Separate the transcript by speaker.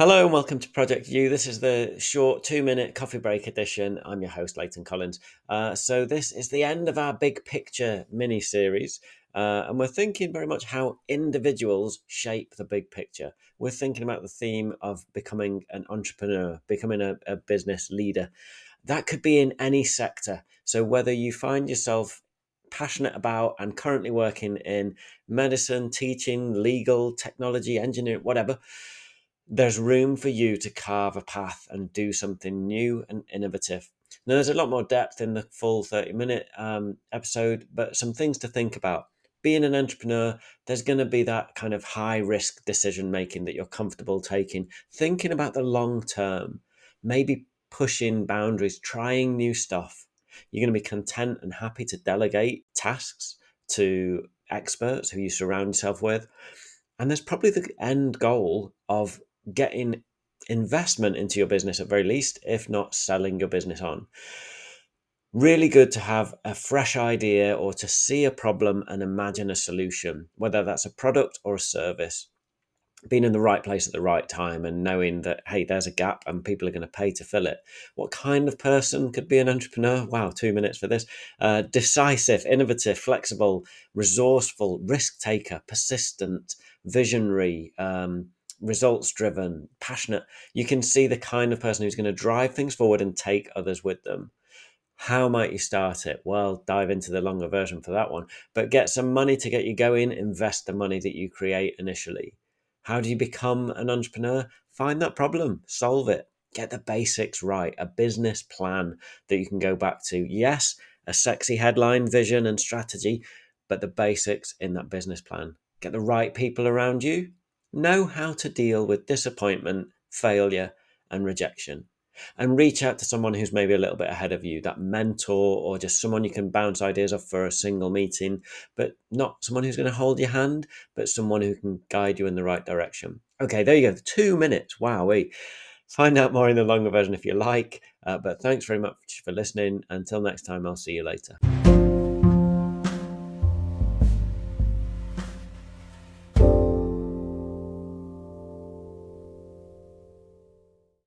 Speaker 1: Hello and welcome to Project You. This is the short two minute coffee break edition. I'm your host, Leighton Collins. Uh, so, this is the end of our big picture mini series. Uh, and we're thinking very much how individuals shape the big picture. We're thinking about the theme of becoming an entrepreneur, becoming a, a business leader. That could be in any sector. So, whether you find yourself passionate about and currently working in medicine, teaching, legal, technology, engineering, whatever there's room for you to carve a path and do something new and innovative. Now, there's a lot more depth in the full 30 minute um, episode, but some things to think about. Being an entrepreneur, there's going to be that kind of high risk decision making that you're comfortable taking, thinking about the long term, maybe pushing boundaries, trying new stuff. You're going to be content and happy to delegate tasks to experts who you surround yourself with. And there's probably the end goal of getting investment into your business at very least, if not selling your business on. Really good to have a fresh idea or to see a problem and imagine a solution, whether that's a product or a service. Being in the right place at the right time and knowing that, hey, there's a gap and people are going to pay to fill it. What kind of person could be an entrepreneur? Wow, two minutes for this. Uh, decisive, innovative, flexible, resourceful, risk taker, persistent, visionary, um, results driven, passionate. You can see the kind of person who's going to drive things forward and take others with them. How might you start it? Well, dive into the longer version for that one, but get some money to get you going, invest the money that you create initially. How do you become an entrepreneur? Find that problem, solve it, get the basics right, a business plan that you can go back to. Yes, a sexy headline, vision, and strategy, but the basics in that business plan. Get the right people around you, Know how to deal with disappointment, failure, and rejection. And reach out to someone who's maybe a little bit ahead of you, that mentor or just someone you can bounce ideas off for a single meeting, but not someone who's going to hold your hand, but someone who can guide you in the right direction. Okay, there you go. Two minutes. Wow. Wait. Find out more in the longer version if you like. Uh, but thanks very much for listening. Until next time, I'll see you later.